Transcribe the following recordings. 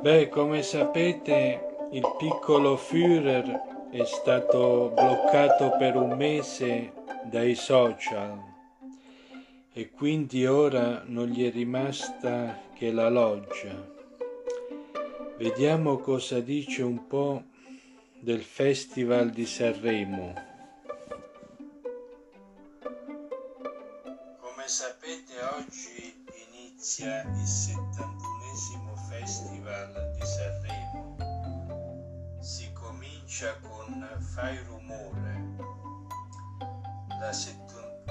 Beh, come sapete, il piccolo Führer è stato bloccato per un mese dai social e quindi ora non gli è rimasta che la loggia. Vediamo cosa dice un po' del Festival di Sanremo. Come sapete oggi inizia il 71esimo Festival di Sanremo. Si comincia con Fai rumore, la, settun-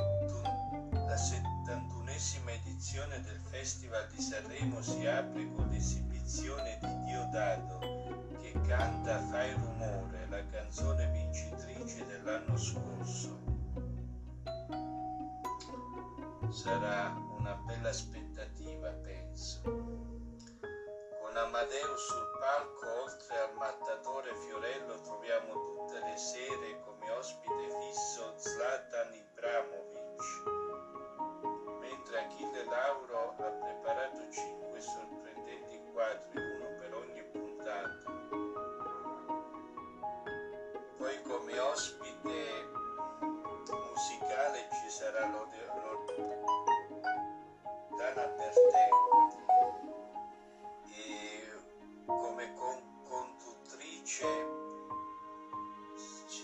la 71esima edizione del Festival di Sanremo si apre con l'esibizione di Diodato che canta Fai rumore, la canzone vincitrice dell'anno scorso. Sarà una bella aspettativa, penso. Con Amadeus sul palco, oltre al mattatore Fiorello, troviamo tutte le sere come ospite fisso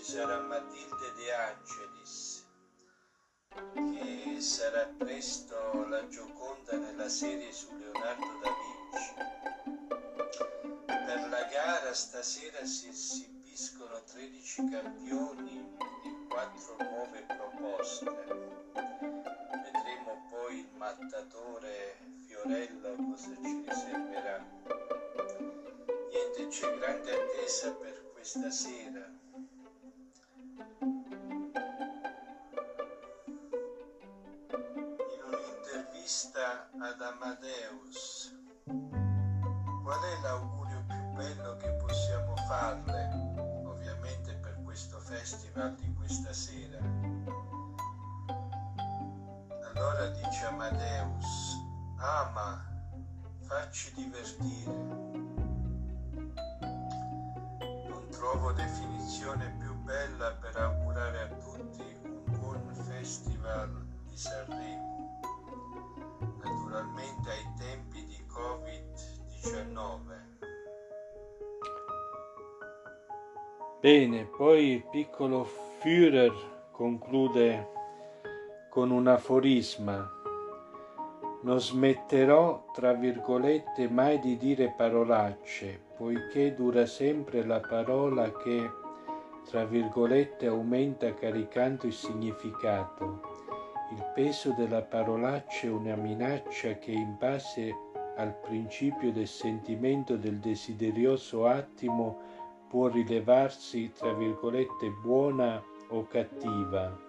sarà Matilde De Angelis che sarà presto la Gioconda nella serie su Leonardo da Vinci. Per la gara stasera si esibiscono 13 campioni e 4 nuove proposte. Vedremo poi il mattatore Fiorello cosa ci riserverà. Niente, c'è grande attesa per questa sera. Un'intervista ad Amadeus, qual è l'augurio più bello che possiamo farle, ovviamente per questo festival di questa sera? Allora dice Amadeus, ama, facci divertire. Non trovo definizione più bella per augurare Bene, poi il piccolo Führer conclude con un aforisma. Non smetterò, tra virgolette, mai di dire parolacce, poiché dura sempre la parola che, tra virgolette, aumenta caricando il significato. Il peso della parolaccia è una minaccia che in base al principio del sentimento del desiderioso attimo può rilevarsi, tra virgolette, buona o cattiva.